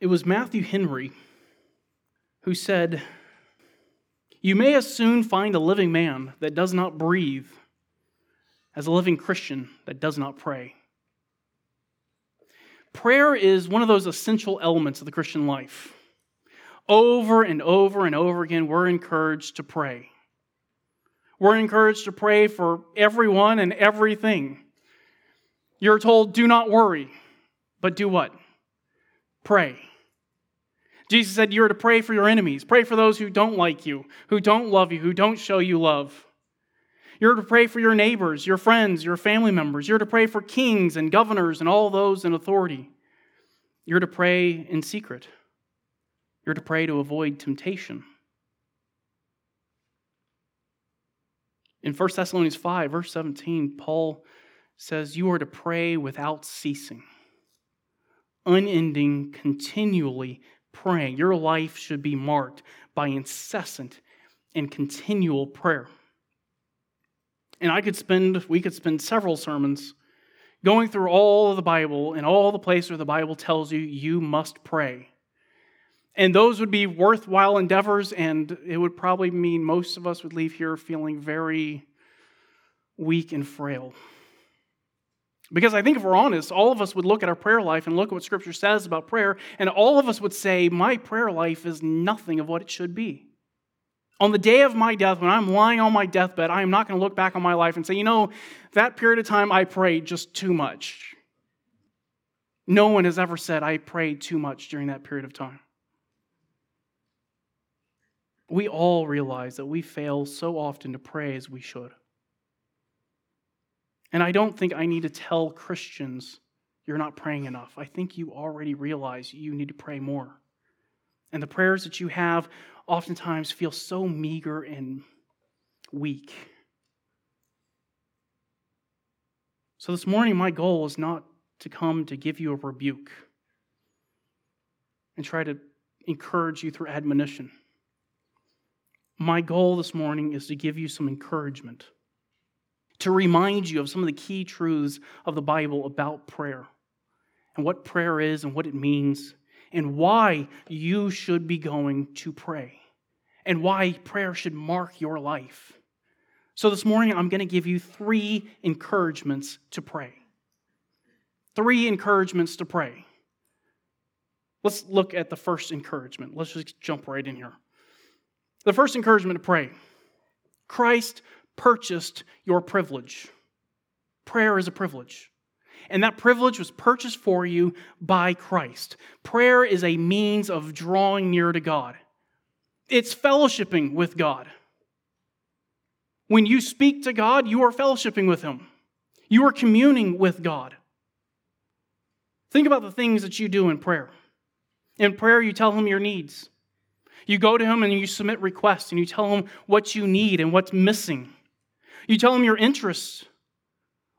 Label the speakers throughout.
Speaker 1: It was Matthew Henry who said, You may as soon find a living man that does not breathe as a living Christian that does not pray. Prayer is one of those essential elements of the Christian life. Over and over and over again, we're encouraged to pray. We're encouraged to pray for everyone and everything. You're told, do not worry, but do what? Pray. Jesus said you are to pray for your enemies, pray for those who don't like you, who don't love you, who don't show you love. You're to pray for your neighbors, your friends, your family members. You're to pray for kings and governors and all those in authority. You're to pray in secret. You're to pray to avoid temptation. In 1 Thessalonians 5, verse 17, Paul says, You are to pray without ceasing, unending, continually praying. Your life should be marked by incessant and continual prayer. And I could spend, we could spend several sermons going through all of the Bible and all the places where the Bible tells you you must pray. And those would be worthwhile endeavors, and it would probably mean most of us would leave here feeling very weak and frail. Because I think if we're honest, all of us would look at our prayer life and look at what Scripture says about prayer, and all of us would say, My prayer life is nothing of what it should be. On the day of my death, when I'm lying on my deathbed, I am not going to look back on my life and say, you know, that period of time I prayed just too much. No one has ever said, I prayed too much during that period of time. We all realize that we fail so often to pray as we should. And I don't think I need to tell Christians you're not praying enough. I think you already realize you need to pray more. And the prayers that you have oftentimes feel so meager and weak. So this morning, my goal is not to come to give you a rebuke and try to encourage you through admonition. My goal this morning is to give you some encouragement, to remind you of some of the key truths of the Bible about prayer and what prayer is and what it means and why you should be going to pray and why prayer should mark your life. So, this morning, I'm going to give you three encouragements to pray. Three encouragements to pray. Let's look at the first encouragement. Let's just jump right in here. The first encouragement to pray Christ purchased your privilege. Prayer is a privilege. And that privilege was purchased for you by Christ. Prayer is a means of drawing near to God, it's fellowshipping with God. When you speak to God, you are fellowshipping with Him, you are communing with God. Think about the things that you do in prayer. In prayer, you tell Him your needs. You go to Him and you submit requests and you tell Him what you need and what's missing. You tell Him your interests,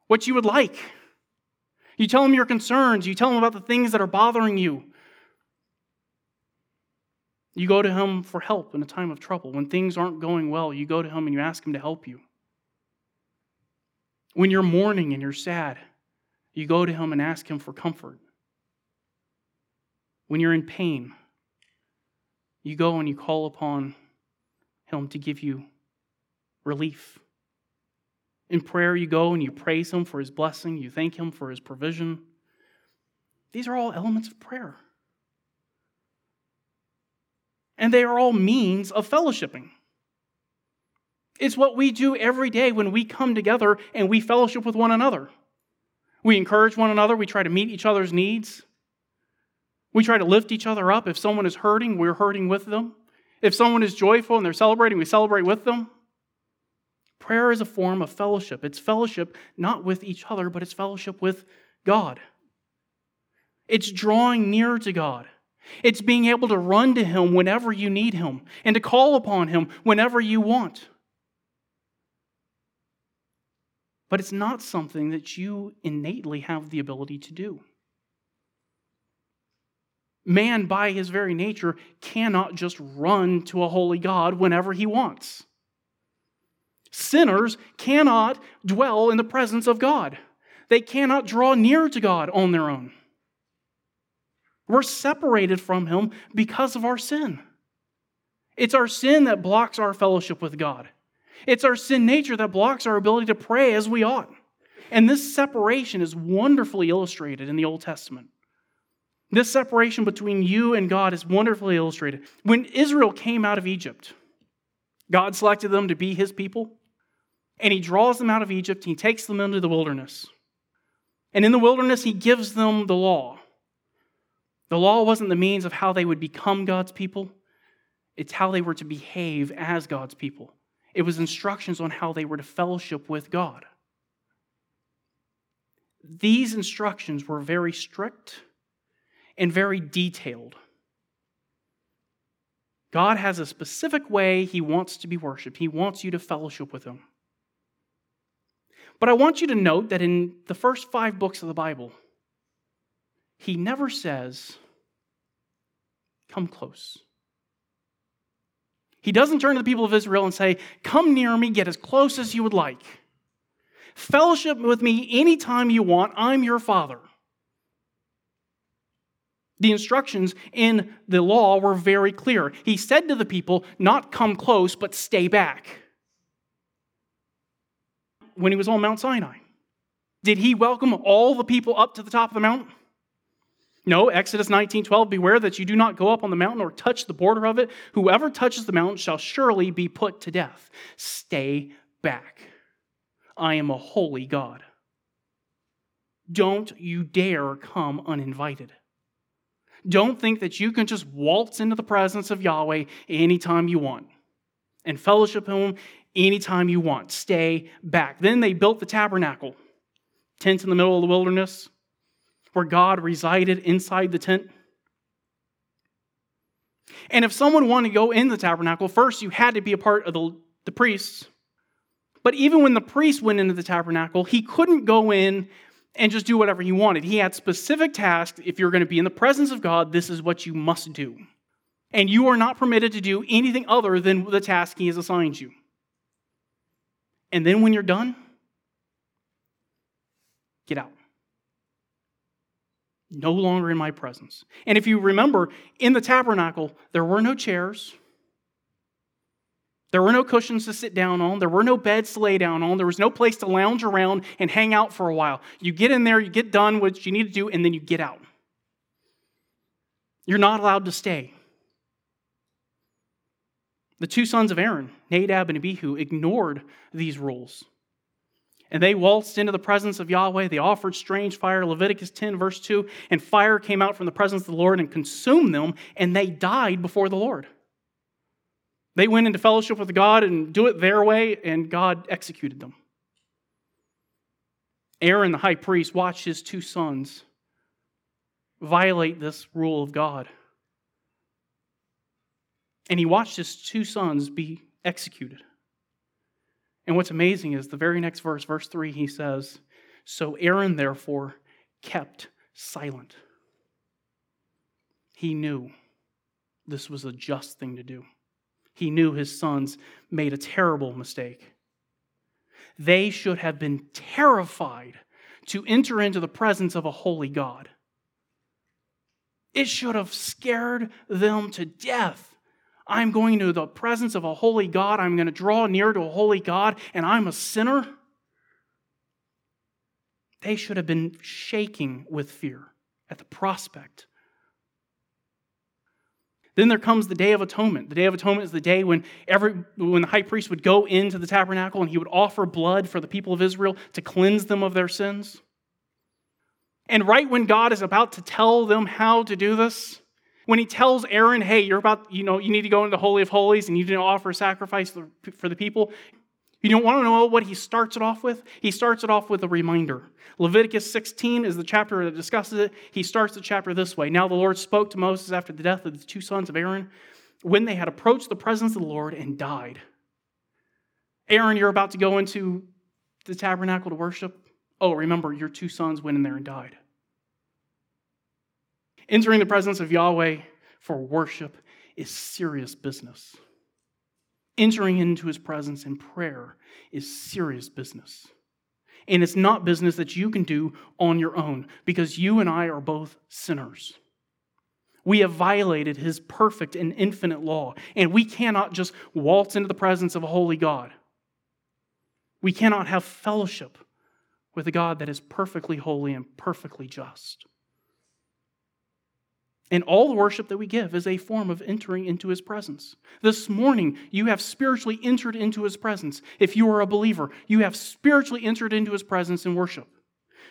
Speaker 1: what you would like. You tell him your concerns. You tell him about the things that are bothering you. You go to him for help in a time of trouble. When things aren't going well, you go to him and you ask him to help you. When you're mourning and you're sad, you go to him and ask him for comfort. When you're in pain, you go and you call upon him to give you relief. In prayer, you go and you praise Him for His blessing, you thank Him for His provision. These are all elements of prayer. And they are all means of fellowshipping. It's what we do every day when we come together and we fellowship with one another. We encourage one another, we try to meet each other's needs. We try to lift each other up. If someone is hurting, we're hurting with them. If someone is joyful and they're celebrating, we celebrate with them. Prayer is a form of fellowship. It's fellowship not with each other, but it's fellowship with God. It's drawing near to God. It's being able to run to Him whenever you need Him and to call upon Him whenever you want. But it's not something that you innately have the ability to do. Man, by his very nature, cannot just run to a holy God whenever he wants. Sinners cannot dwell in the presence of God. They cannot draw near to God on their own. We're separated from Him because of our sin. It's our sin that blocks our fellowship with God. It's our sin nature that blocks our ability to pray as we ought. And this separation is wonderfully illustrated in the Old Testament. This separation between you and God is wonderfully illustrated. When Israel came out of Egypt, God selected them to be his people, and he draws them out of Egypt, he takes them into the wilderness. And in the wilderness, he gives them the law. The law wasn't the means of how they would become God's people, it's how they were to behave as God's people. It was instructions on how they were to fellowship with God. These instructions were very strict and very detailed. God has a specific way He wants to be worshiped, He wants you to fellowship with Him. But I want you to note that in the first five books of the Bible, He never says, Come close. He doesn't turn to the people of Israel and say, Come near me, get as close as you would like. Fellowship with me anytime you want. I'm your father. The instructions in the law were very clear. He said to the people, not come close, but stay back. When he was on Mount Sinai, did he welcome all the people up to the top of the mountain? No, Exodus 19:12, beware that you do not go up on the mountain or touch the border of it. Whoever touches the mountain shall surely be put to death. Stay back. I am a holy God. Don't you dare come uninvited. Don't think that you can just waltz into the presence of Yahweh anytime you want and fellowship Him anytime you want. Stay back. Then they built the tabernacle, tent in the middle of the wilderness, where God resided inside the tent. And if someone wanted to go in the tabernacle, first you had to be a part of the, the priests. But even when the priest went into the tabernacle, he couldn't go in and just do whatever he wanted. He had specific tasks. If you're going to be in the presence of God, this is what you must do. And you are not permitted to do anything other than the task he has assigned you. And then when you're done, get out. No longer in my presence. And if you remember, in the tabernacle, there were no chairs, there were no cushions to sit down on. There were no beds to lay down on. There was no place to lounge around and hang out for a while. You get in there, you get done what you need to do, and then you get out. You're not allowed to stay. The two sons of Aaron, Nadab and Abihu, ignored these rules. And they waltzed into the presence of Yahweh. They offered strange fire, Leviticus 10, verse 2, and fire came out from the presence of the Lord and consumed them, and they died before the Lord. They went into fellowship with God and do it their way, and God executed them. Aaron, the high priest, watched his two sons violate this rule of God. And he watched his two sons be executed. And what's amazing is the very next verse, verse 3, he says, So Aaron therefore kept silent. He knew this was a just thing to do he knew his sons made a terrible mistake. They should have been terrified to enter into the presence of a holy God. It should have scared them to death. I'm going to the presence of a holy God. I'm going to draw near to a holy God, and I'm a sinner. They should have been shaking with fear at the prospect then there comes the Day of Atonement. The Day of Atonement is the day when, every, when the high priest would go into the tabernacle and he would offer blood for the people of Israel to cleanse them of their sins. And right when God is about to tell them how to do this, when he tells Aaron, hey, you're about, you know, you need to go into the Holy of Holies and you need to offer a sacrifice for the people, you don't want to know what he starts it off with? He starts it off with a reminder. Leviticus 16 is the chapter that discusses it. He starts the chapter this way Now the Lord spoke to Moses after the death of the two sons of Aaron when they had approached the presence of the Lord and died. Aaron, you're about to go into the tabernacle to worship. Oh, remember, your two sons went in there and died. Entering the presence of Yahweh for worship is serious business entering into his presence in prayer is serious business. And it's not business that you can do on your own because you and I are both sinners. We have violated his perfect and infinite law, and we cannot just waltz into the presence of a holy God. We cannot have fellowship with a God that is perfectly holy and perfectly just. And all the worship that we give is a form of entering into his presence. This morning, you have spiritually entered into his presence. If you are a believer, you have spiritually entered into his presence in worship.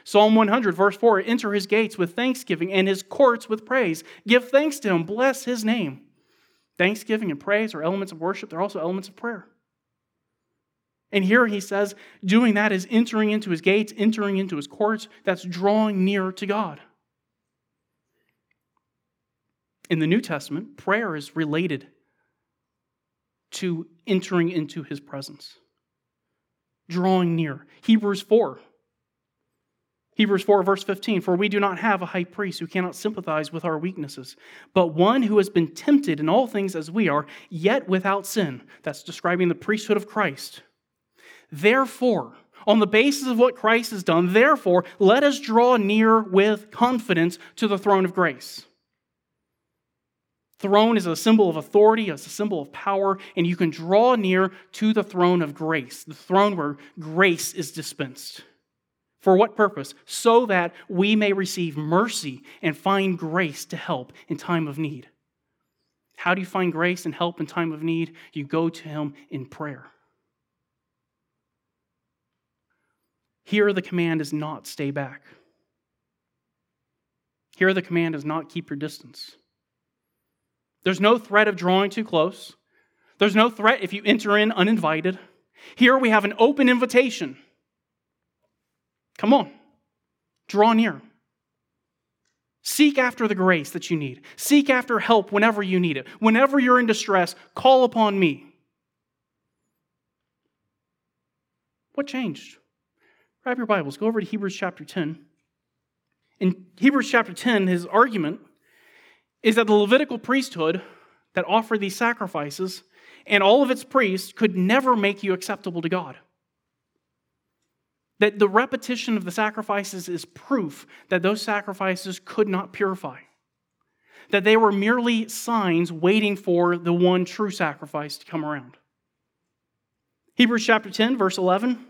Speaker 1: Psalm 100, verse 4 Enter his gates with thanksgiving and his courts with praise. Give thanks to him, bless his name. Thanksgiving and praise are elements of worship, they're also elements of prayer. And here he says, doing that is entering into his gates, entering into his courts. That's drawing near to God. In the New Testament, prayer is related to entering into his presence, drawing near. Hebrews 4. Hebrews 4, verse 15 For we do not have a high priest who cannot sympathize with our weaknesses, but one who has been tempted in all things as we are, yet without sin. That's describing the priesthood of Christ. Therefore, on the basis of what Christ has done, therefore, let us draw near with confidence to the throne of grace. Throne is a symbol of authority, it's a symbol of power, and you can draw near to the throne of grace, the throne where grace is dispensed. For what purpose? So that we may receive mercy and find grace to help in time of need. How do you find grace and help in time of need? You go to Him in prayer. Here, the command is not stay back. Here, the command is not keep your distance. There's no threat of drawing too close. There's no threat if you enter in uninvited. Here, we have an open invitation. Come on, draw near. Seek after the grace that you need. Seek after help whenever you need it. Whenever you're in distress, call upon me. What changed? Grab your Bibles, go over to Hebrews chapter 10. In Hebrews chapter 10, his argument is that the Levitical priesthood that offered these sacrifices and all of its priests could never make you acceptable to God. That the repetition of the sacrifices is proof that those sacrifices could not purify. That they were merely signs waiting for the one true sacrifice to come around. Hebrews chapter 10, verse 11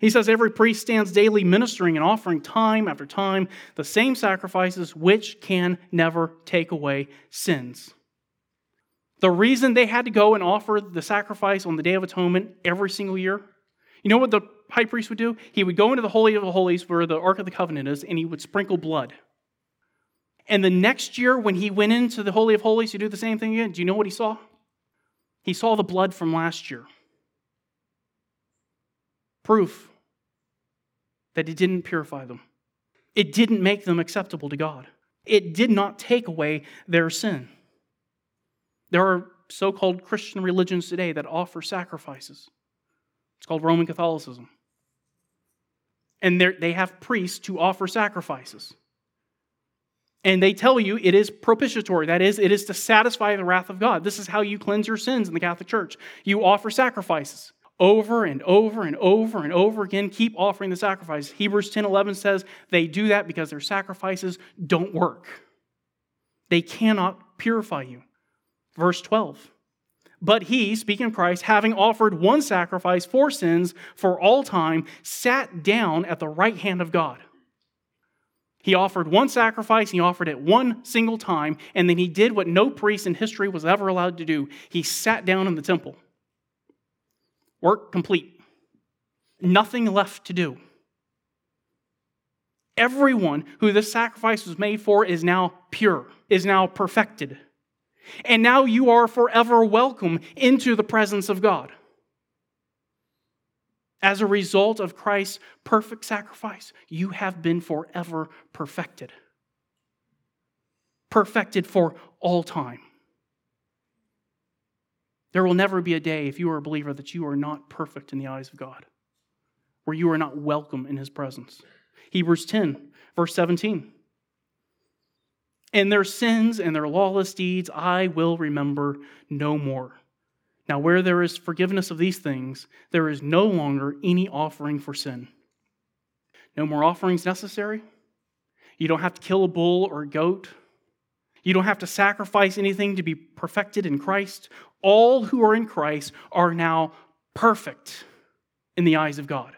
Speaker 1: he says every priest stands daily ministering and offering time after time the same sacrifices which can never take away sins. The reason they had to go and offer the sacrifice on the Day of Atonement every single year, you know what the high priest would do? He would go into the Holy of the Holies where the Ark of the Covenant is and he would sprinkle blood. And the next year, when he went into the Holy of Holies to do the same thing again, do you know what he saw? He saw the blood from last year. Proof that it didn't purify them. It didn't make them acceptable to God. It did not take away their sin. There are so called Christian religions today that offer sacrifices. It's called Roman Catholicism. And they have priests to offer sacrifices. And they tell you it is propitiatory. That is, it is to satisfy the wrath of God. This is how you cleanse your sins in the Catholic Church. You offer sacrifices over and over and over and over again keep offering the sacrifice hebrews 10 11 says they do that because their sacrifices don't work they cannot purify you verse 12 but he speaking of christ having offered one sacrifice for sins for all time sat down at the right hand of god he offered one sacrifice, he offered it one single time, and then he did what no priest in history was ever allowed to do. He sat down in the temple. Work complete. Nothing left to do. Everyone who this sacrifice was made for is now pure, is now perfected. And now you are forever welcome into the presence of God. As a result of Christ's perfect sacrifice, you have been forever perfected. Perfected for all time. There will never be a day, if you are a believer, that you are not perfect in the eyes of God, where you are not welcome in his presence. Hebrews 10, verse 17. And their sins and their lawless deeds I will remember no more. Now, where there is forgiveness of these things, there is no longer any offering for sin. No more offerings necessary. You don't have to kill a bull or a goat. You don't have to sacrifice anything to be perfected in Christ. All who are in Christ are now perfect in the eyes of God.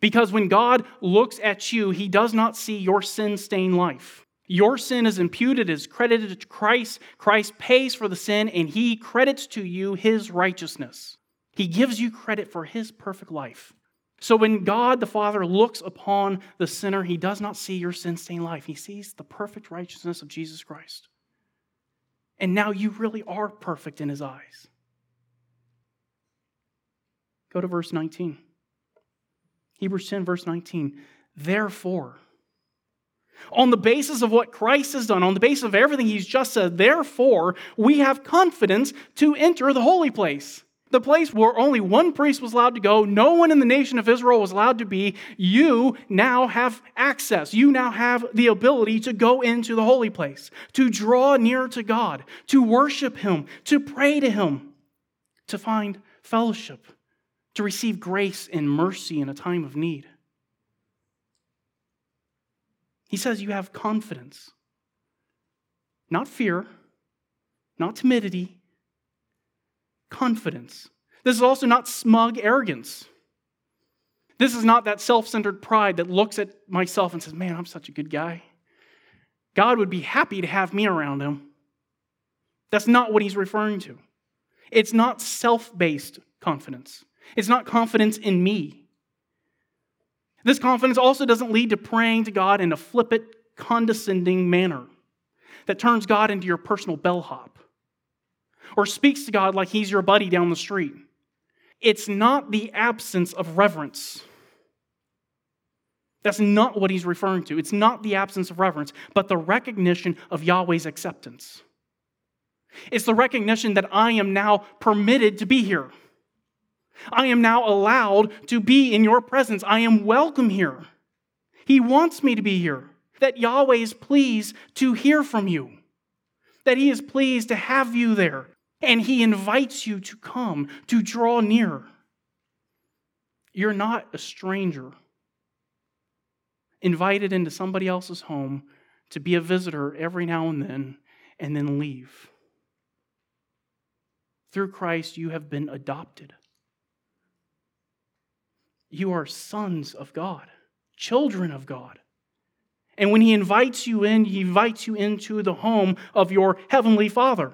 Speaker 1: Because when God looks at you, he does not see your sin stained life. Your sin is imputed, is credited to Christ. Christ pays for the sin, and he credits to you his righteousness. He gives you credit for his perfect life. So when God the Father looks upon the sinner, he does not see your sin stained life. He sees the perfect righteousness of Jesus Christ. And now you really are perfect in his eyes. Go to verse 19. Hebrews 10, verse 19. Therefore, on the basis of what Christ has done, on the basis of everything he's just said, therefore, we have confidence to enter the holy place. The place where only one priest was allowed to go, no one in the nation of Israel was allowed to be. You now have access. You now have the ability to go into the holy place, to draw near to God, to worship Him, to pray to Him, to find fellowship, to receive grace and mercy in a time of need. He says you have confidence, not fear, not timidity, confidence. This is also not smug arrogance. This is not that self centered pride that looks at myself and says, Man, I'm such a good guy. God would be happy to have me around him. That's not what he's referring to. It's not self based confidence, it's not confidence in me. This confidence also doesn't lead to praying to God in a flippant, condescending manner that turns God into your personal bellhop or speaks to God like he's your buddy down the street. It's not the absence of reverence. That's not what he's referring to. It's not the absence of reverence, but the recognition of Yahweh's acceptance. It's the recognition that I am now permitted to be here. I am now allowed to be in your presence. I am welcome here. He wants me to be here. That Yahweh is pleased to hear from you. That He is pleased to have you there. And He invites you to come, to draw near. You're not a stranger, invited into somebody else's home to be a visitor every now and then and then leave. Through Christ, you have been adopted. You are sons of God, children of God. And when He invites you in, He invites you into the home of your Heavenly Father.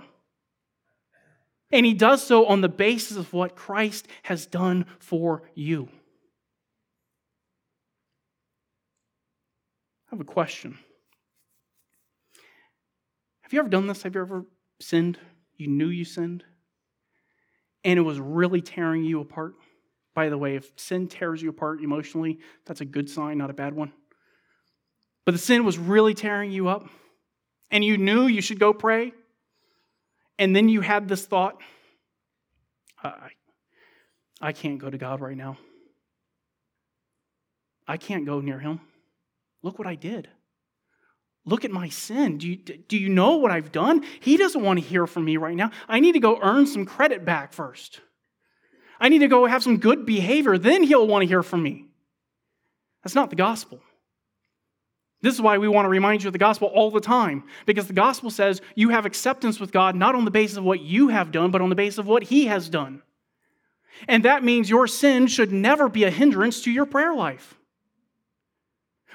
Speaker 1: And He does so on the basis of what Christ has done for you. I have a question. Have you ever done this? Have you ever sinned? You knew you sinned? And it was really tearing you apart? By the way, if sin tears you apart emotionally, that's a good sign, not a bad one. But the sin was really tearing you up, and you knew you should go pray, and then you had this thought I, I can't go to God right now. I can't go near Him. Look what I did. Look at my sin. Do you, do you know what I've done? He doesn't want to hear from me right now. I need to go earn some credit back first. I need to go have some good behavior. Then he'll want to hear from me. That's not the gospel. This is why we want to remind you of the gospel all the time, because the gospel says you have acceptance with God not on the basis of what you have done, but on the basis of what He has done. And that means your sin should never be a hindrance to your prayer life.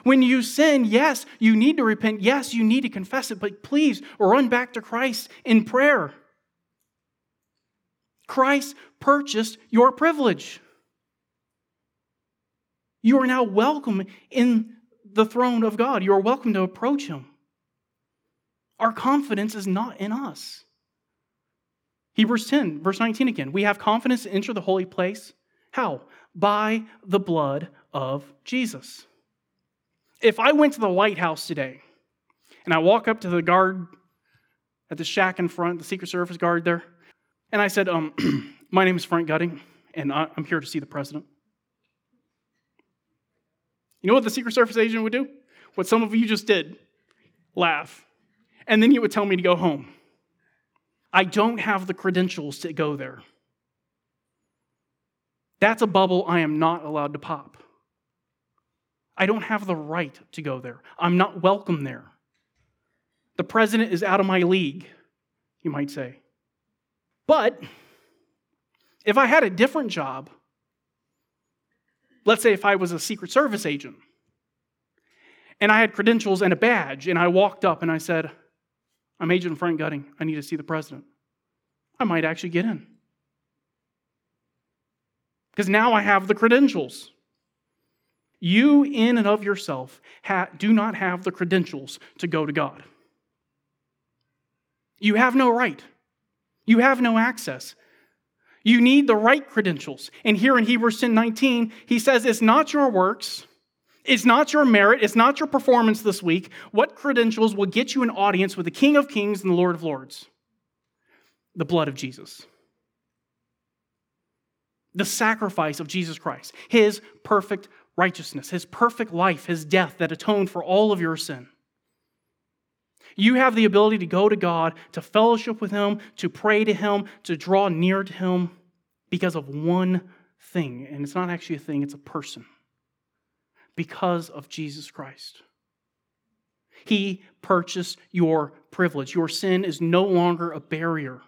Speaker 1: When you sin, yes, you need to repent. Yes, you need to confess it, but please run back to Christ in prayer. Christ purchased your privilege. You are now welcome in the throne of God. You are welcome to approach Him. Our confidence is not in us. Hebrews 10, verse 19 again. We have confidence to enter the holy place. How? By the blood of Jesus. If I went to the White House today and I walk up to the guard at the shack in front, the Secret Service guard there, and I said, um, My name is Frank Gutting, and I'm here to see the president. You know what the Secret Service agent would do? What some of you just did laugh. And then he would tell me to go home. I don't have the credentials to go there. That's a bubble I am not allowed to pop. I don't have the right to go there. I'm not welcome there. The president is out of my league, you might say. But if I had a different job, let's say if I was a Secret Service agent, and I had credentials and a badge, and I walked up and I said, I'm Agent Frank Gutting. I need to see the president. I might actually get in. Because now I have the credentials. You, in and of yourself, ha- do not have the credentials to go to God. You have no right. You have no access. You need the right credentials. And here in Hebrews 10 19, he says, It's not your works, it's not your merit, it's not your performance this week. What credentials will get you an audience with the King of Kings and the Lord of Lords? The blood of Jesus. The sacrifice of Jesus Christ, his perfect righteousness, his perfect life, his death that atoned for all of your sin. You have the ability to go to God, to fellowship with him, to pray to him, to draw near to him because of one thing. And it's not actually a thing, it's a person because of Jesus Christ. He purchased your privilege. Your sin is no longer a barrier,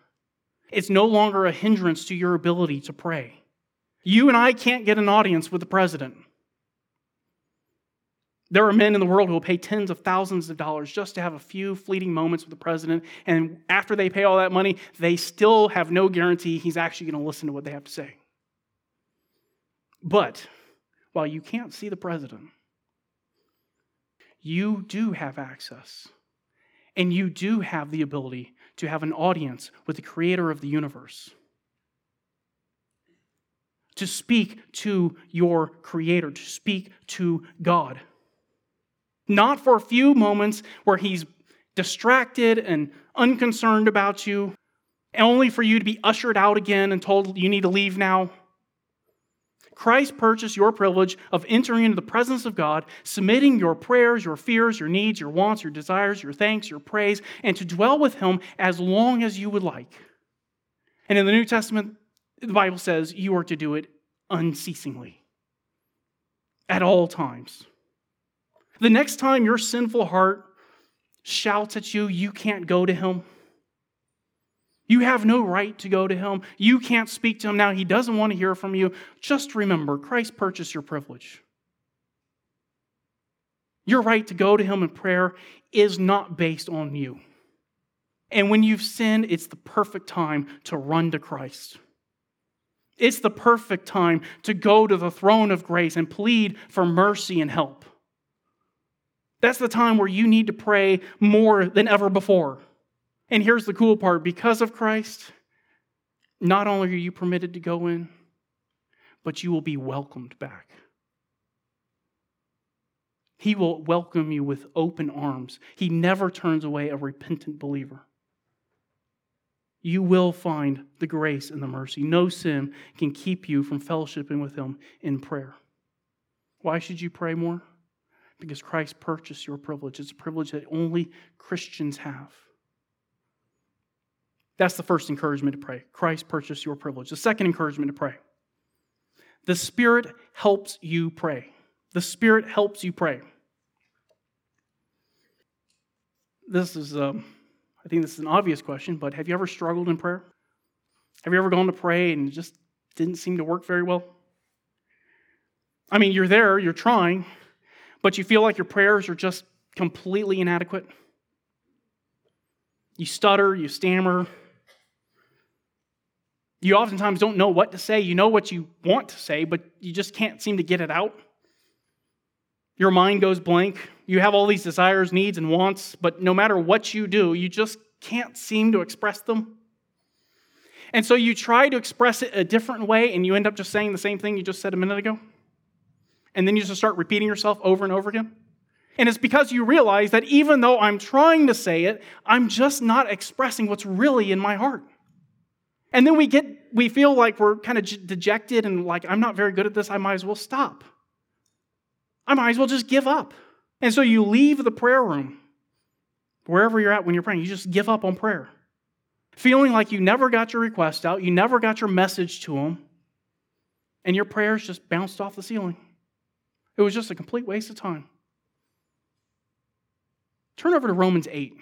Speaker 1: it's no longer a hindrance to your ability to pray. You and I can't get an audience with the president. There are men in the world who will pay tens of thousands of dollars just to have a few fleeting moments with the president, and after they pay all that money, they still have no guarantee he's actually going to listen to what they have to say. But while you can't see the president, you do have access. And you do have the ability to have an audience with the creator of the universe. To speak to your creator, to speak to God. Not for a few moments where he's distracted and unconcerned about you, only for you to be ushered out again and told you need to leave now. Christ purchased your privilege of entering into the presence of God, submitting your prayers, your fears, your needs, your wants, your desires, your thanks, your praise, and to dwell with Him as long as you would like. And in the New Testament, the Bible says you are to do it unceasingly, at all times. The next time your sinful heart shouts at you, you can't go to Him you have no right to go to him. You can't speak to him now. He doesn't want to hear from you. Just remember, Christ purchased your privilege. Your right to go to him in prayer is not based on you. And when you've sinned, it's the perfect time to run to Christ. It's the perfect time to go to the throne of grace and plead for mercy and help. That's the time where you need to pray more than ever before. And here's the cool part because of Christ, not only are you permitted to go in, but you will be welcomed back. He will welcome you with open arms. He never turns away a repentant believer. You will find the grace and the mercy. No sin can keep you from fellowshipping with Him in prayer. Why should you pray more? Because Christ purchased your privilege. It's a privilege that only Christians have. That's the first encouragement to pray. Christ purchased your privilege. The second encouragement to pray. The Spirit helps you pray. The Spirit helps you pray. This is, um, I think this is an obvious question, but have you ever struggled in prayer? Have you ever gone to pray and it just didn't seem to work very well? I mean, you're there, you're trying, but you feel like your prayers are just completely inadequate. You stutter, you stammer, you oftentimes don't know what to say. You know what you want to say, but you just can't seem to get it out. Your mind goes blank. You have all these desires, needs, and wants, but no matter what you do, you just can't seem to express them. And so you try to express it a different way, and you end up just saying the same thing you just said a minute ago. And then you just start repeating yourself over and over again. And it's because you realize that even though I'm trying to say it, I'm just not expressing what's really in my heart. And then we get, we feel like we're kind of dejected and like, I'm not very good at this. I might as well stop. I might as well just give up. And so you leave the prayer room, wherever you're at when you're praying, you just give up on prayer. Feeling like you never got your request out, you never got your message to them, and your prayers just bounced off the ceiling. It was just a complete waste of time. Turn over to Romans 8.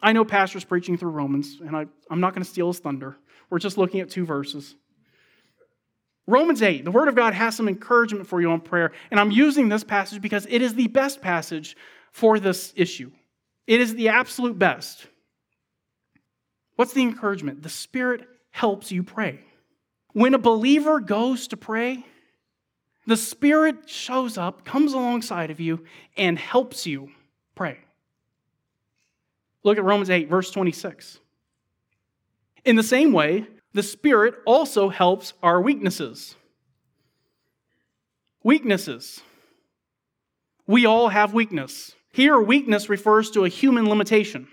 Speaker 1: I know Pastor's preaching through Romans, and I, I'm not going to steal his thunder. We're just looking at two verses. Romans 8, the Word of God has some encouragement for you on prayer, and I'm using this passage because it is the best passage for this issue. It is the absolute best. What's the encouragement? The Spirit helps you pray. When a believer goes to pray, the Spirit shows up, comes alongside of you, and helps you pray. Look at Romans 8, verse 26. In the same way, the Spirit also helps our weaknesses. Weaknesses. We all have weakness. Here, weakness refers to a human limitation.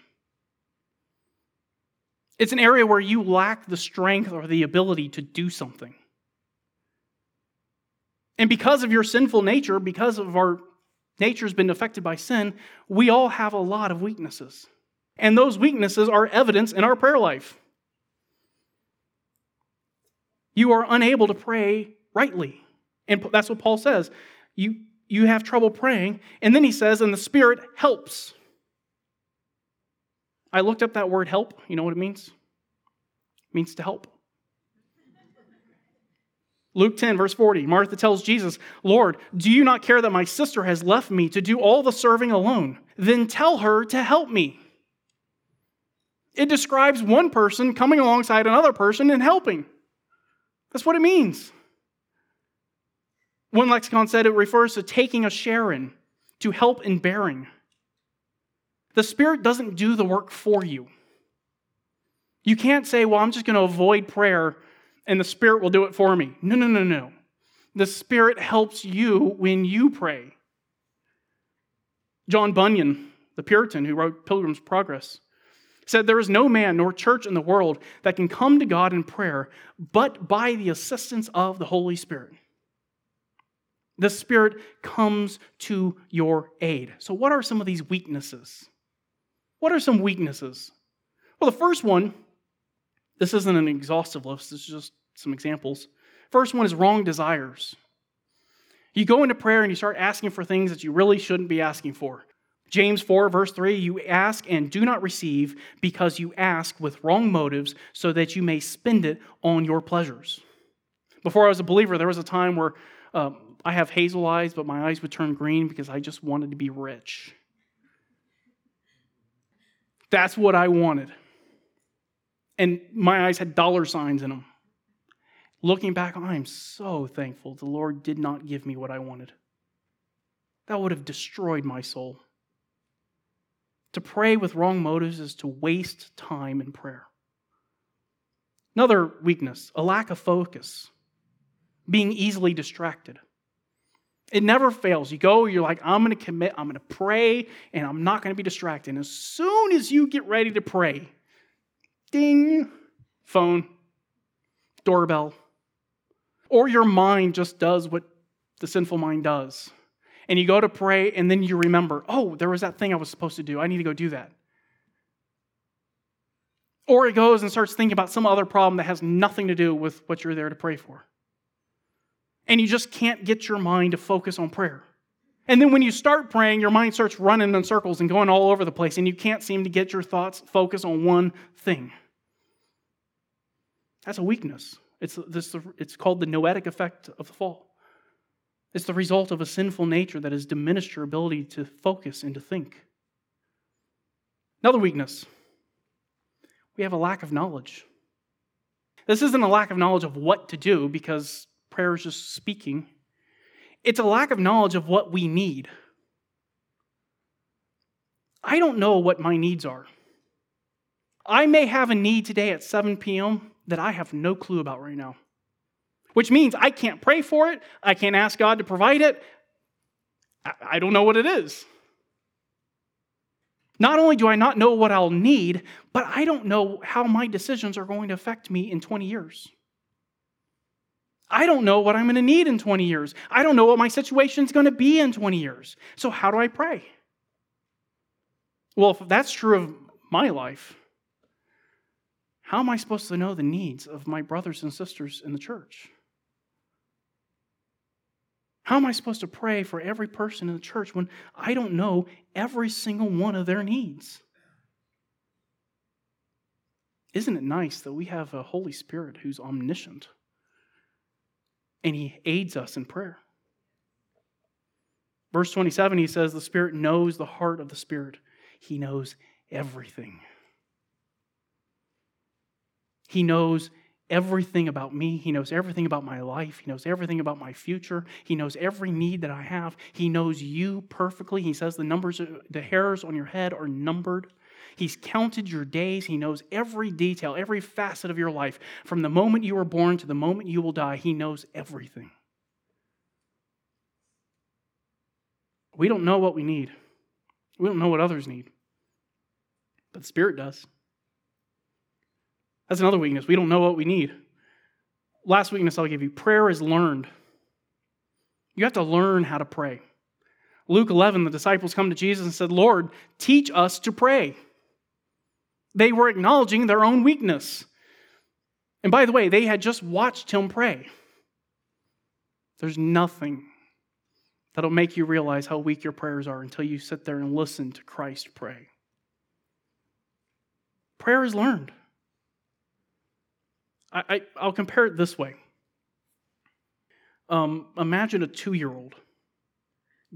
Speaker 1: It's an area where you lack the strength or the ability to do something. And because of your sinful nature, because of our nature has been affected by sin, we all have a lot of weaknesses. And those weaknesses are evidence in our prayer life. You are unable to pray rightly. And that's what Paul says. You, you have trouble praying. And then he says, and the Spirit helps. I looked up that word help. You know what it means? It means to help. Luke 10, verse 40, Martha tells Jesus, Lord, do you not care that my sister has left me to do all the serving alone? Then tell her to help me. It describes one person coming alongside another person and helping. That's what it means. One lexicon said it refers to taking a share in, to help in bearing. The Spirit doesn't do the work for you. You can't say, well, I'm just going to avoid prayer and the Spirit will do it for me. No, no, no, no. The Spirit helps you when you pray. John Bunyan, the Puritan who wrote Pilgrim's Progress, said, There is no man nor church in the world that can come to God in prayer but by the assistance of the Holy Spirit. The Spirit comes to your aid. So, what are some of these weaknesses? What are some weaknesses? Well, the first one, this isn't an exhaustive list, this is just some examples. First one is wrong desires. You go into prayer and you start asking for things that you really shouldn't be asking for. James 4, verse 3 You ask and do not receive because you ask with wrong motives so that you may spend it on your pleasures. Before I was a believer, there was a time where um, I have hazel eyes, but my eyes would turn green because I just wanted to be rich. That's what I wanted. And my eyes had dollar signs in them. Looking back, I am so thankful the Lord did not give me what I wanted. That would have destroyed my soul. To pray with wrong motives is to waste time in prayer. Another weakness, a lack of focus, being easily distracted. It never fails. You go, you're like, I'm going to commit, I'm going to pray, and I'm not going to be distracted. And as soon as you get ready to pray, ding, phone, doorbell, or your mind just does what the sinful mind does and you go to pray, and then you remember, oh, there was that thing I was supposed to do. I need to go do that. Or it goes and starts thinking about some other problem that has nothing to do with what you're there to pray for. And you just can't get your mind to focus on prayer. And then when you start praying, your mind starts running in circles and going all over the place, and you can't seem to get your thoughts focused on one thing. That's a weakness. It's, this, it's called the noetic effect of the fall. It's the result of a sinful nature that has diminished your ability to focus and to think. Another weakness we have a lack of knowledge. This isn't a lack of knowledge of what to do because prayer is just speaking, it's a lack of knowledge of what we need. I don't know what my needs are. I may have a need today at 7 p.m. that I have no clue about right now which means I can't pray for it. I can't ask God to provide it. I don't know what it is. Not only do I not know what I'll need, but I don't know how my decisions are going to affect me in 20 years. I don't know what I'm going to need in 20 years. I don't know what my situation is going to be in 20 years. So, how do I pray? Well, if that's true of my life, how am I supposed to know the needs of my brothers and sisters in the church? How am I supposed to pray for every person in the church when I don't know every single one of their needs? Isn't it nice that we have a Holy Spirit who's omniscient and he aids us in prayer? Verse 27, he says, The Spirit knows the heart of the Spirit, he knows everything. He knows everything about me. He knows everything about my life. He knows everything about my future. He knows every need that I have. He knows you perfectly. He says the numbers, the hairs on your head are numbered. He's counted your days. He knows every detail, every facet of your life. From the moment you were born to the moment you will die, He knows everything. We don't know what we need. We don't know what others need. But the Spirit does. That's another weakness. We don't know what we need. Last weakness I'll give you prayer is learned. You have to learn how to pray. Luke 11, the disciples come to Jesus and said, Lord, teach us to pray. They were acknowledging their own weakness. And by the way, they had just watched him pray. There's nothing that'll make you realize how weak your prayers are until you sit there and listen to Christ pray. Prayer is learned. I, I, will compare it this way. Um, imagine a two year old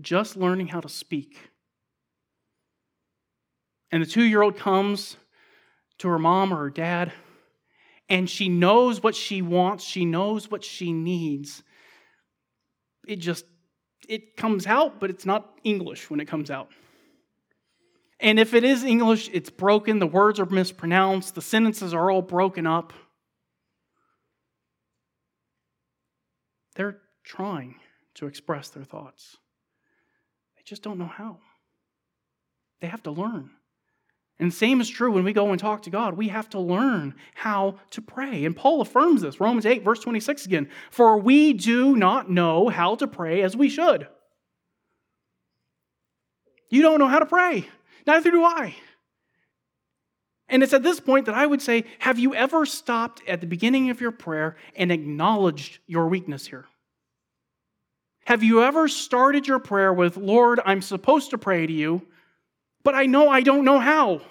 Speaker 1: just learning how to speak. And the two year old comes to her mom or her dad, and she knows what she wants, she knows what she needs. It just it comes out, but it's not English when it comes out. And if it is English, it's broken, the words are mispronounced, the sentences are all broken up. They're trying to express their thoughts. They just don't know how. They have to learn. And the same is true when we go and talk to God. We have to learn how to pray. And Paul affirms this, Romans 8, verse 26 again. For we do not know how to pray as we should. You don't know how to pray. Neither do I. And it's at this point that I would say, have you ever stopped at the beginning of your prayer and acknowledged your weakness here? Have you ever started your prayer with, Lord, I'm supposed to pray to you, but I know I don't know how.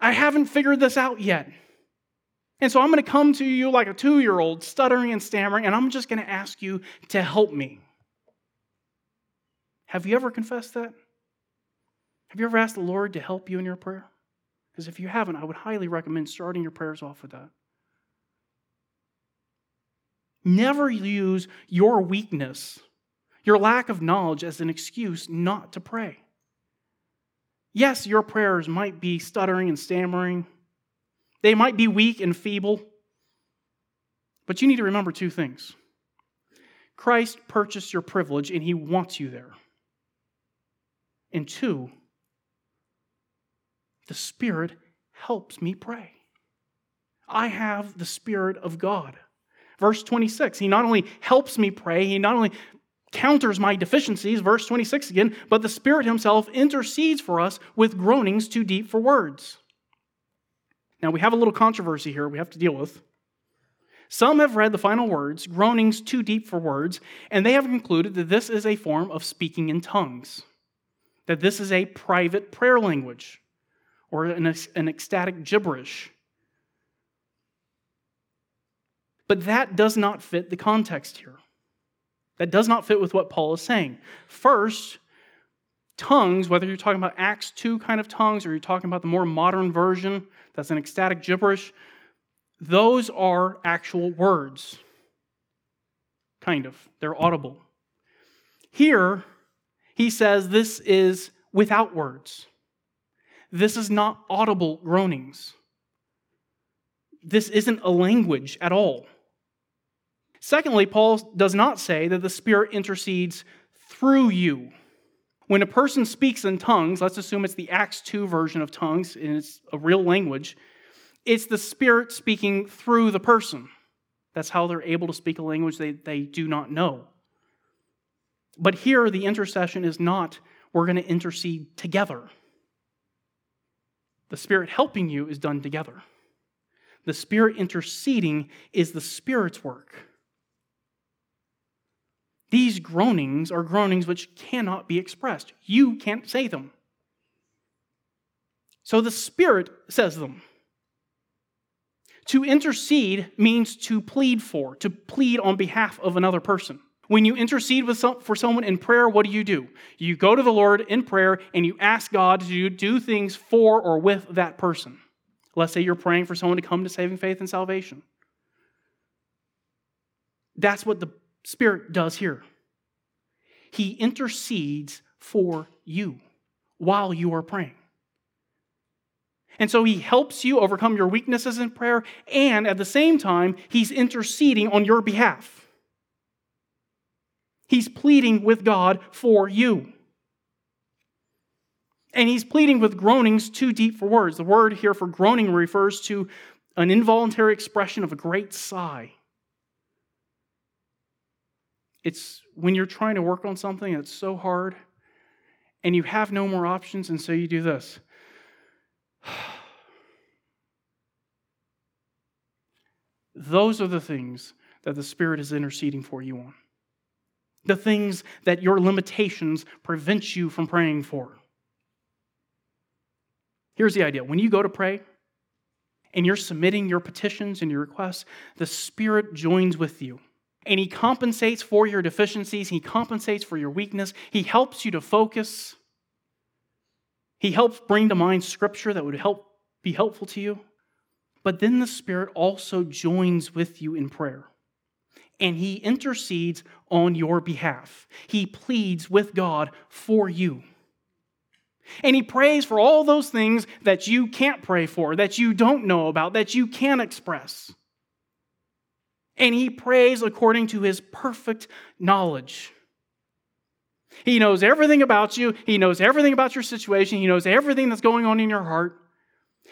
Speaker 1: I haven't figured this out yet. And so I'm going to come to you like a two year old, stuttering and stammering, and I'm just going to ask you to help me. Have you ever confessed that? Have you ever asked the Lord to help you in your prayer? Because if you haven't, I would highly recommend starting your prayers off with that. Never use your weakness, your lack of knowledge, as an excuse not to pray. Yes, your prayers might be stuttering and stammering, they might be weak and feeble, but you need to remember two things. Christ purchased your privilege and he wants you there. And two, the Spirit helps me pray. I have the Spirit of God. Verse 26, He not only helps me pray, He not only counters my deficiencies, verse 26 again, but the Spirit Himself intercedes for us with groanings too deep for words. Now, we have a little controversy here we have to deal with. Some have read the final words, groanings too deep for words, and they have concluded that this is a form of speaking in tongues, that this is a private prayer language or an, an ecstatic gibberish. But that does not fit the context here. That does not fit with what Paul is saying. First, tongues, whether you're talking about Acts 2 kind of tongues or you're talking about the more modern version that's an ecstatic gibberish, those are actual words. Kind of. They're audible. Here, he says this is without words. This is not audible groanings. This isn't a language at all. Secondly, Paul does not say that the Spirit intercedes through you. When a person speaks in tongues, let's assume it's the Acts 2 version of tongues and it's a real language, it's the Spirit speaking through the person. That's how they're able to speak a language they, they do not know. But here, the intercession is not, we're going to intercede together. The Spirit helping you is done together. The Spirit interceding is the Spirit's work. These groanings are groanings which cannot be expressed. You can't say them. So the Spirit says them. To intercede means to plead for, to plead on behalf of another person. When you intercede some, for someone in prayer, what do you do? You go to the Lord in prayer and you ask God to do things for or with that person. Let's say you're praying for someone to come to saving faith and salvation. That's what the Spirit does here. He intercedes for you while you are praying. And so he helps you overcome your weaknesses in prayer, and at the same time, he's interceding on your behalf. He's pleading with God for you. And he's pleading with groanings too deep for words. The word here for groaning refers to an involuntary expression of a great sigh. It's when you're trying to work on something that's so hard and you have no more options, and so you do this. Those are the things that the Spirit is interceding for you on. The things that your limitations prevent you from praying for. Here's the idea when you go to pray and you're submitting your petitions and your requests, the Spirit joins with you. And He compensates for your deficiencies, He compensates for your weakness, He helps you to focus. He helps bring to mind scripture that would help be helpful to you. But then the Spirit also joins with you in prayer. And He intercedes on your behalf. He pleads with God for you. And He prays for all those things that you can't pray for, that you don't know about, that you can't express. And He prays according to His perfect knowledge. He knows everything about you. He knows everything about your situation. He knows everything that's going on in your heart.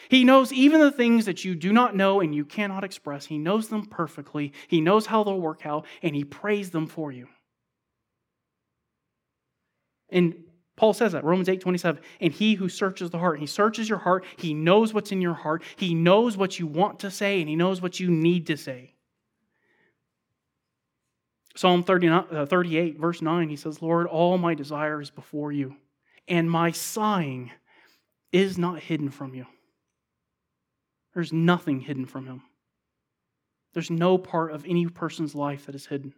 Speaker 1: He knows even the things that you do not know and you cannot express. He knows them perfectly. He knows how they'll work out, and He prays them for you. And Paul says that, Romans 8 27. And he who searches the heart, he searches your heart. He knows what's in your heart. He knows what you want to say, and he knows what you need to say. Psalm 39, uh, 38, verse 9, he says, Lord, all my desire is before you, and my sighing is not hidden from you. There's nothing hidden from him. There's no part of any person's life that is hidden.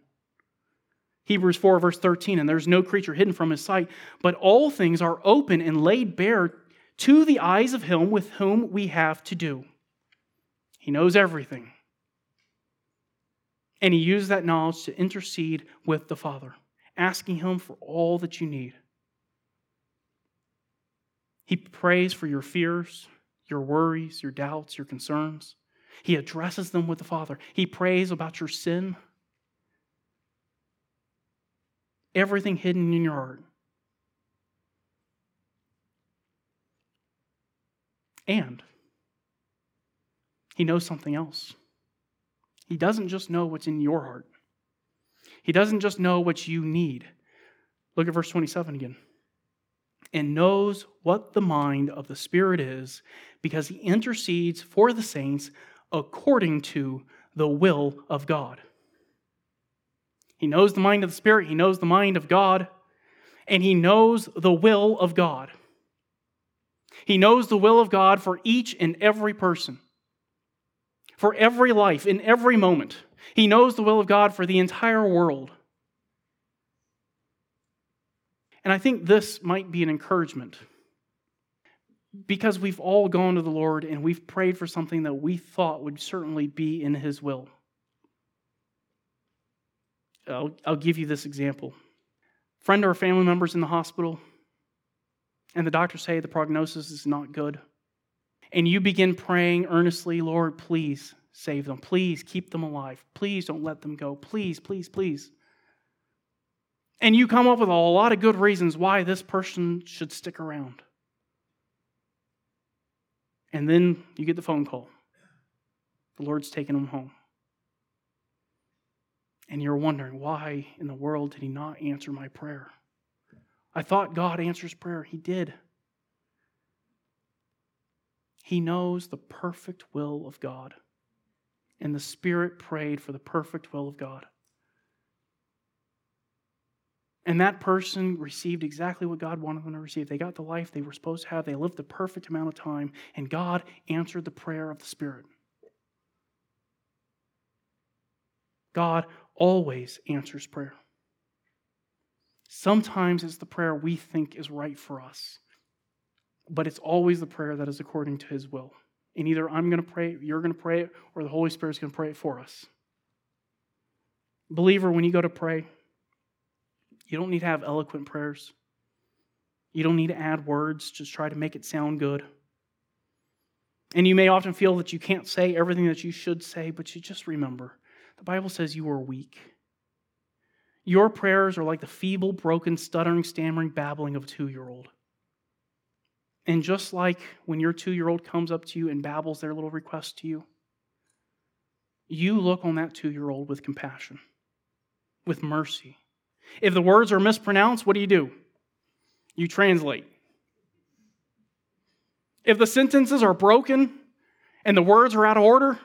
Speaker 1: Hebrews 4, verse 13, and there's no creature hidden from his sight, but all things are open and laid bare to the eyes of him with whom we have to do. He knows everything. And he used that knowledge to intercede with the Father, asking him for all that you need. He prays for your fears, your worries, your doubts, your concerns. He addresses them with the Father. He prays about your sin, everything hidden in your heart. And he knows something else. He doesn't just know what's in your heart, He doesn't just know what you need. Look at verse 27 again. And knows what the mind of the Spirit is because he intercedes for the saints according to the will of God. He knows the mind of the Spirit, he knows the mind of God, and he knows the will of God. He knows the will of God for each and every person for every life, in every moment. He knows the will of God for the entire world. And I think this might be an encouragement because we've all gone to the Lord and we've prayed for something that we thought would certainly be in His will. I'll, I'll give you this example. Friend or family members in the hospital, and the doctors say the prognosis is not good and you begin praying earnestly, Lord, please save them. Please keep them alive. Please don't let them go. Please, please, please. And you come up with a lot of good reasons why this person should stick around. And then you get the phone call. The Lord's taking them home. And you're wondering, why in the world did He not answer my prayer? I thought God answers prayer. He did. He knows the perfect will of God. And the Spirit prayed for the perfect will of God. And that person received exactly what God wanted them to receive. They got the life they were supposed to have. They lived the perfect amount of time, and God answered the prayer of the Spirit. God always answers prayer. Sometimes it's the prayer we think is right for us, but it's always the prayer that is according to His will. And either I'm going to pray, you're going to pray it, or the Holy Spirit's going to pray it for us. Believer, when you go to pray, you don't need to have eloquent prayers. You don't need to add words, just try to make it sound good. And you may often feel that you can't say everything that you should say, but you just remember the Bible says you are weak. Your prayers are like the feeble, broken, stuttering, stammering babbling of a two year old. And just like when your two year old comes up to you and babbles their little request to you, you look on that two year old with compassion, with mercy. If the words are mispronounced, what do you do? You translate. If the sentences are broken and the words are out of order,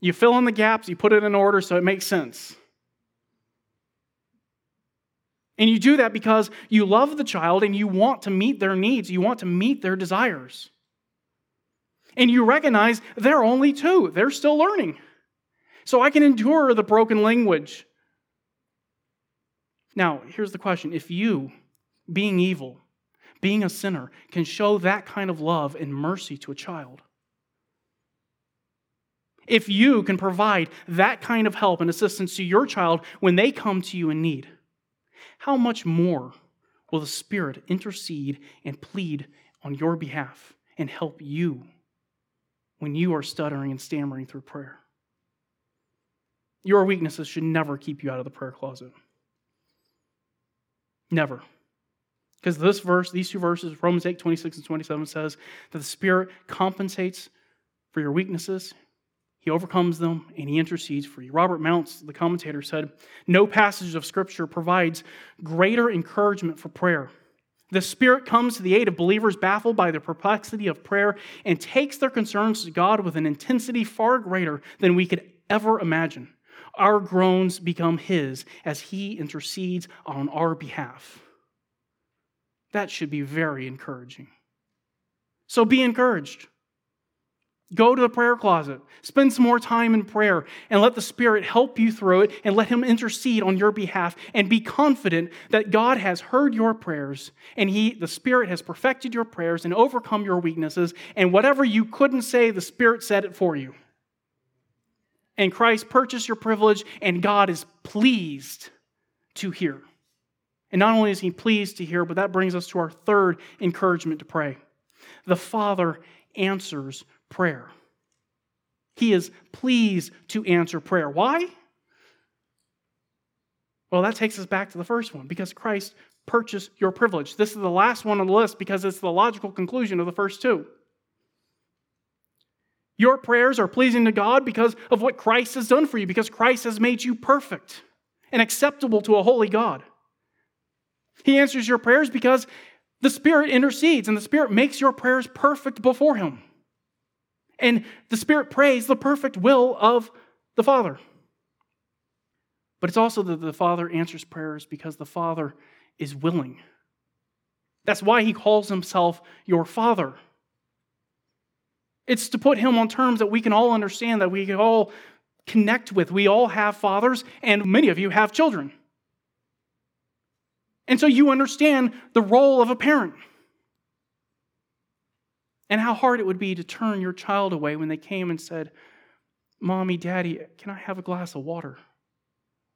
Speaker 1: you fill in the gaps, you put it in order so it makes sense. And you do that because you love the child and you want to meet their needs, you want to meet their desires. And you recognize they're only two, they're still learning. So I can endure the broken language. Now, here's the question if you, being evil, being a sinner, can show that kind of love and mercy to a child. If you can provide that kind of help and assistance to your child when they come to you in need, how much more will the Spirit intercede and plead on your behalf and help you when you are stuttering and stammering through prayer? Your weaknesses should never keep you out of the prayer closet. Never. Because this verse, these two verses, Romans 8, 26 and 27, says that the Spirit compensates for your weaknesses, He overcomes them, and He intercedes for you. Robert Mounce, the commentator, said, No passage of Scripture provides greater encouragement for prayer. The Spirit comes to the aid of believers baffled by the perplexity of prayer and takes their concerns to God with an intensity far greater than we could ever imagine. Our groans become His as He intercedes on our behalf. That should be very encouraging. So be encouraged. Go to the prayer closet. Spend some more time in prayer and let the Spirit help you through it and let Him intercede on your behalf and be confident that God has heard your prayers and He, the Spirit has perfected your prayers and overcome your weaknesses. And whatever you couldn't say, the Spirit said it for you. And Christ purchased your privilege and God is pleased to hear. And not only is he pleased to hear, but that brings us to our third encouragement to pray. The Father answers prayer. He is pleased to answer prayer. Why? Well, that takes us back to the first one because Christ purchased your privilege. This is the last one on the list because it's the logical conclusion of the first two. Your prayers are pleasing to God because of what Christ has done for you, because Christ has made you perfect and acceptable to a holy God. He answers your prayers because the Spirit intercedes and the Spirit makes your prayers perfect before Him. And the Spirit prays the perfect will of the Father. But it's also that the Father answers prayers because the Father is willing. That's why He calls Himself your Father. It's to put Him on terms that we can all understand, that we can all connect with. We all have fathers, and many of you have children. And so you understand the role of a parent and how hard it would be to turn your child away when they came and said, Mommy, Daddy, can I have a glass of water?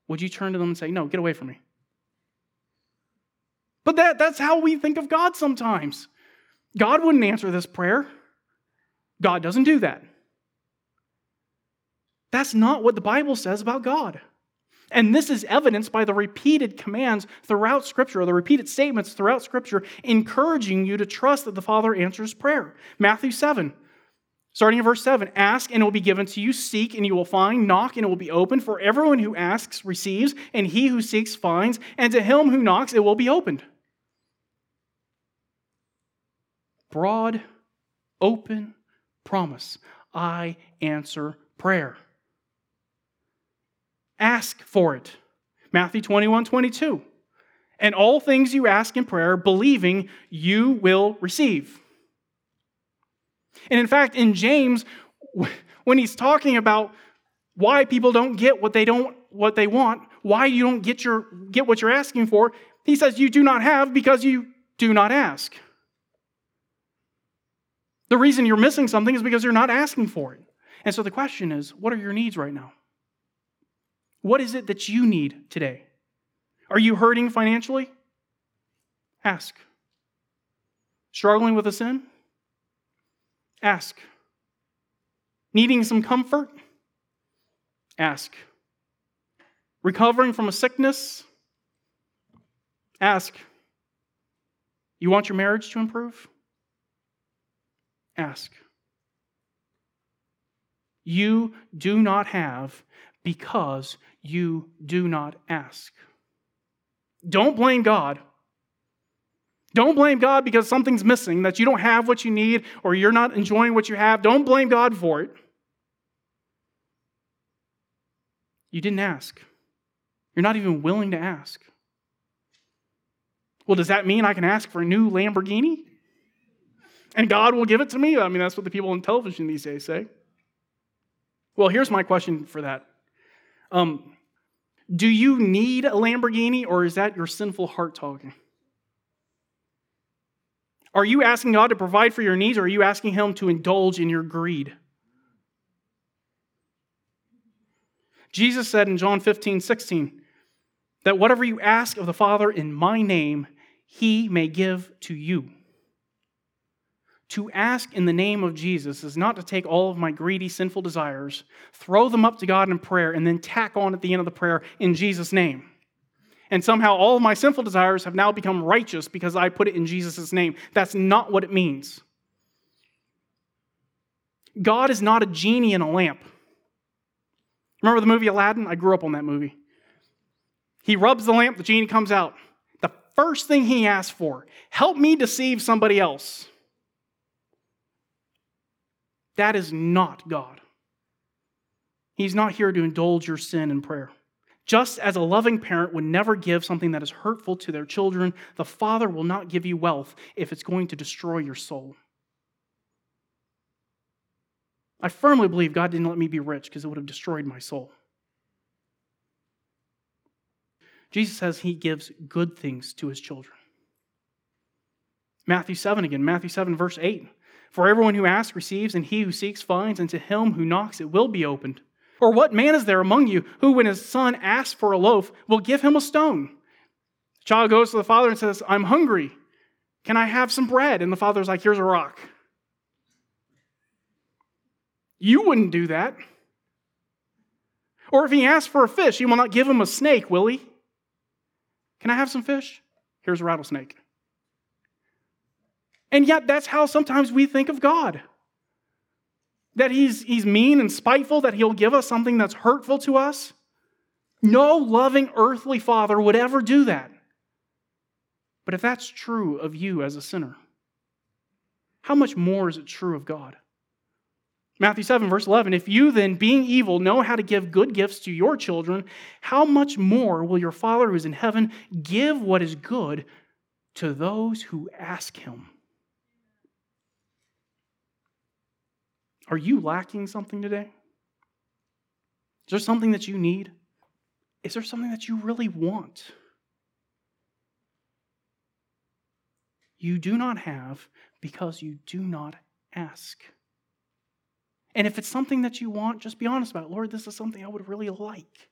Speaker 1: Would you turn to them and say, No, get away from me? But that, that's how we think of God sometimes. God wouldn't answer this prayer. God doesn't do that. That's not what the Bible says about God. And this is evidenced by the repeated commands throughout Scripture, or the repeated statements throughout Scripture, encouraging you to trust that the Father answers prayer. Matthew 7, starting in verse 7 Ask and it will be given to you, seek and you will find, knock and it will be opened. For everyone who asks receives, and he who seeks finds, and to him who knocks it will be opened. Broad, open promise I answer prayer. Ask for it. Matthew 21 22. And all things you ask in prayer, believing you will receive. And in fact, in James, when he's talking about why people don't get what they don't what they want, why you don't get your get what you're asking for. He says you do not have because you do not ask. The reason you're missing something is because you're not asking for it. And so the question is, what are your needs right now? What is it that you need today? Are you hurting financially? Ask. Struggling with a sin? Ask. Needing some comfort? Ask. Recovering from a sickness? Ask. You want your marriage to improve? Ask. You do not have because you do not ask. Don't blame God. Don't blame God because something's missing, that you don't have what you need or you're not enjoying what you have. Don't blame God for it. You didn't ask. You're not even willing to ask. Well, does that mean I can ask for a new Lamborghini? And God will give it to me? I mean, that's what the people on television these days say. Well, here's my question for that. Um, do you need a Lamborghini or is that your sinful heart talking? Are you asking God to provide for your needs or are you asking Him to indulge in your greed? Jesus said in John 15, 16, that whatever you ask of the Father in my name, He may give to you. To ask in the name of Jesus is not to take all of my greedy, sinful desires, throw them up to God in prayer, and then tack on at the end of the prayer in Jesus' name. And somehow all of my sinful desires have now become righteous because I put it in Jesus' name. That's not what it means. God is not a genie in a lamp. Remember the movie Aladdin? I grew up on that movie. He rubs the lamp, the genie comes out. The first thing he asks for help me deceive somebody else. That is not God. He's not here to indulge your sin in prayer. Just as a loving parent would never give something that is hurtful to their children, the Father will not give you wealth if it's going to destroy your soul. I firmly believe God didn't let me be rich because it would have destroyed my soul. Jesus says he gives good things to his children. Matthew 7 again, Matthew 7, verse 8. For everyone who asks receives, and he who seeks finds, and to him who knocks it will be opened. Or what man is there among you who, when his son asks for a loaf, will give him a stone? The child goes to the father and says, I'm hungry. Can I have some bread? And the father's like, Here's a rock. You wouldn't do that. Or if he asks for a fish, he will not give him a snake, will he? Can I have some fish? Here's a rattlesnake. And yet, that's how sometimes we think of God. That he's, he's mean and spiteful, that he'll give us something that's hurtful to us. No loving earthly father would ever do that. But if that's true of you as a sinner, how much more is it true of God? Matthew 7, verse 11 If you then, being evil, know how to give good gifts to your children, how much more will your Father who is in heaven give what is good to those who ask him? Are you lacking something today? Is there something that you need? Is there something that you really want? You do not have because you do not ask. And if it's something that you want, just be honest about it. Lord, this is something I would really like.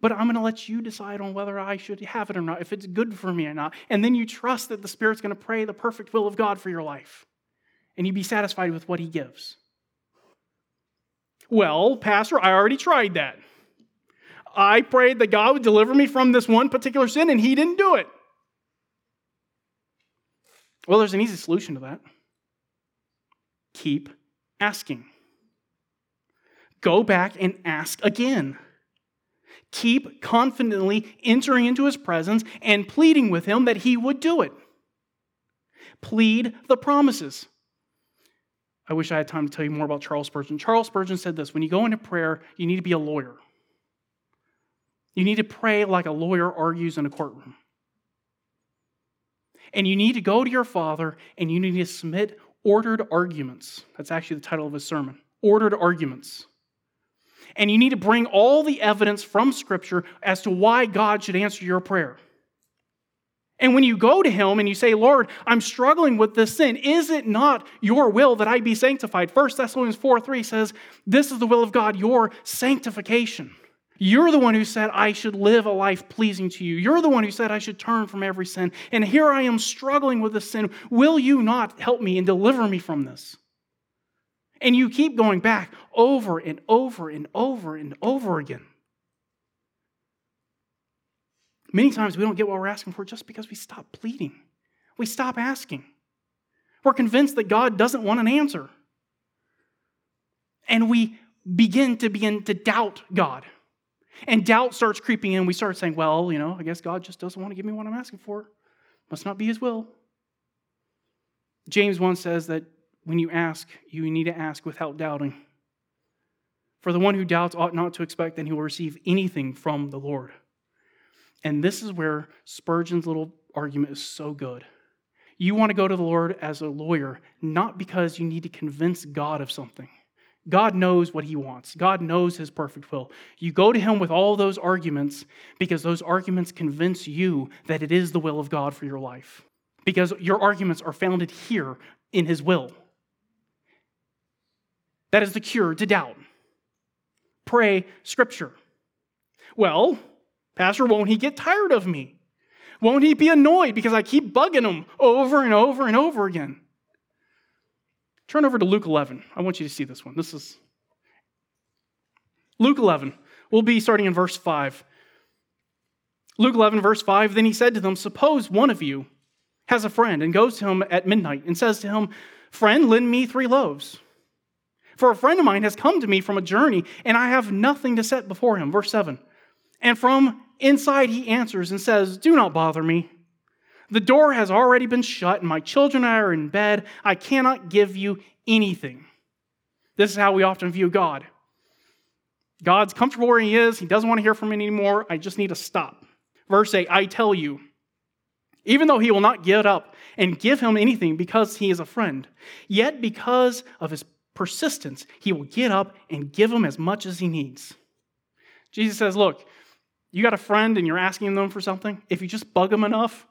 Speaker 1: But I'm going to let you decide on whether I should have it or not, if it's good for me or not. And then you trust that the Spirit's going to pray the perfect will of God for your life and you'd be satisfied with what he gives. Well, Pastor, I already tried that. I prayed that God would deliver me from this one particular sin, and he didn't do it. Well, there's an easy solution to that. Keep asking. Go back and ask again. Keep confidently entering into his presence and pleading with him that he would do it. Plead the promises. I wish I had time to tell you more about Charles Spurgeon. Charles Spurgeon said this when you go into prayer, you need to be a lawyer. You need to pray like a lawyer argues in a courtroom. And you need to go to your father and you need to submit ordered arguments. That's actually the title of his sermon ordered arguments. And you need to bring all the evidence from Scripture as to why God should answer your prayer. And when you go to Him and you say, Lord, I'm struggling with this sin, is it not your will that I be sanctified? 1 Thessalonians 4 3 says, This is the will of God, your sanctification. You're the one who said, I should live a life pleasing to you. You're the one who said, I should turn from every sin. And here I am struggling with this sin. Will you not help me and deliver me from this? And you keep going back over and over and over and over again. Many times we don't get what we're asking for just because we stop pleading. We stop asking. We're convinced that God doesn't want an answer. And we begin to begin to doubt God. And doubt starts creeping in. We start saying, well, you know, I guess God just doesn't want to give me what I'm asking for. Must not be his will. James 1 says that when you ask, you need to ask without doubting. For the one who doubts ought not to expect that he will receive anything from the Lord. And this is where Spurgeon's little argument is so good. You want to go to the Lord as a lawyer, not because you need to convince God of something. God knows what he wants. God knows his perfect will. You go to him with all those arguments because those arguments convince you that it is the will of God for your life. Because your arguments are founded here in his will. That is the cure to doubt. Pray scripture. Well, Pastor, won't he get tired of me? Won't he be annoyed because I keep bugging him over and over and over again? Turn over to Luke 11. I want you to see this one. This is Luke 11. We'll be starting in verse 5. Luke 11, verse 5 Then he said to them, Suppose one of you has a friend and goes to him at midnight and says to him, Friend, lend me three loaves. For a friend of mine has come to me from a journey, and I have nothing to set before him. Verse 7. And from inside he answers and says, Do not bother me. The door has already been shut, and my children and I are in bed. I cannot give you anything. This is how we often view God. God's comfortable where he is. He doesn't want to hear from me anymore. I just need to stop. Verse 8 I tell you, even though he will not get up and give him anything because he is a friend, yet because of his persistence, he will get up and give him as much as he needs. Jesus says, Look, you got a friend and you're asking them for something. If you just bug them enough,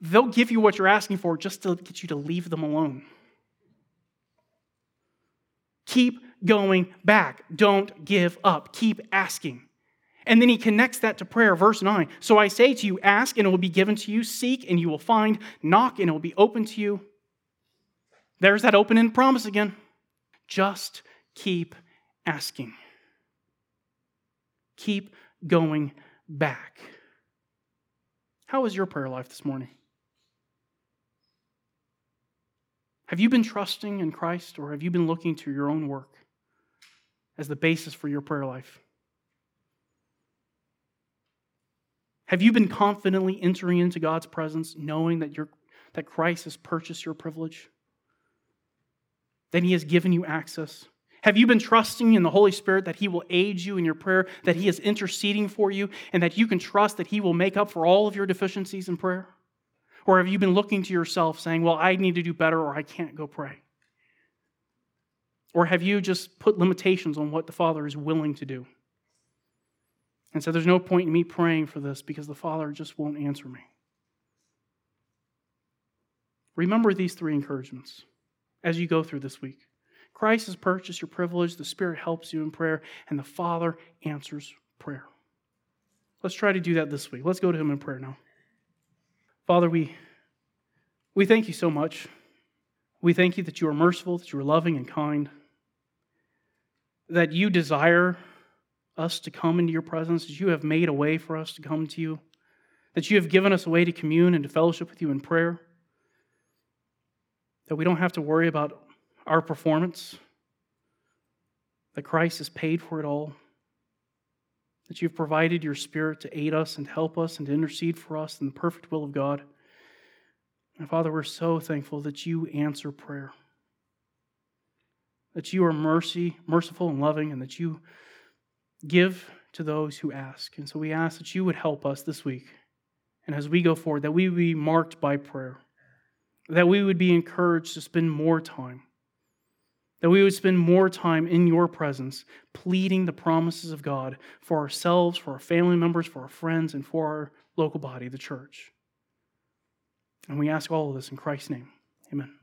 Speaker 1: they'll give you what you're asking for just to get you to leave them alone. Keep going back. Don't give up. Keep asking. And then he connects that to prayer, verse 9. So I say to you, ask and it will be given to you, seek and you will find, knock and it will be open to you. There's that open end promise again. Just keep asking. Keep going back. How is your prayer life this morning? Have you been trusting in Christ or have you been looking to your own work as the basis for your prayer life? Have you been confidently entering into God's presence knowing that, that Christ has purchased your privilege? That He has given you access? Have you been trusting in the Holy Spirit that He will aid you in your prayer, that He is interceding for you, and that you can trust that He will make up for all of your deficiencies in prayer? Or have you been looking to yourself saying, well, I need to do better or I can't go pray? Or have you just put limitations on what the Father is willing to do? And so there's no point in me praying for this because the Father just won't answer me. Remember these three encouragements as you go through this week. Christ has purchased your privilege, the Spirit helps you in prayer, and the Father answers prayer. Let's try to do that this week. Let's go to Him in prayer now. Father, we, we thank you so much. We thank you that you are merciful, that you are loving and kind, that you desire us to come into your presence, that you have made a way for us to come to you, that you have given us a way to commune and to fellowship with you in prayer, that we don't have to worry about our performance, that Christ has paid for it all that you've provided your Spirit to aid us and help us and to intercede for us in the perfect will of God. And Father, we're so thankful that you answer prayer, that you are mercy, merciful and loving, and that you give to those who ask. And so we ask that you would help us this week. And as we go forward, that we would be marked by prayer, that we would be encouraged to spend more time, that we would spend more time in your presence, pleading the promises of God for ourselves, for our family members, for our friends, and for our local body, the church. And we ask all of this in Christ's name. Amen.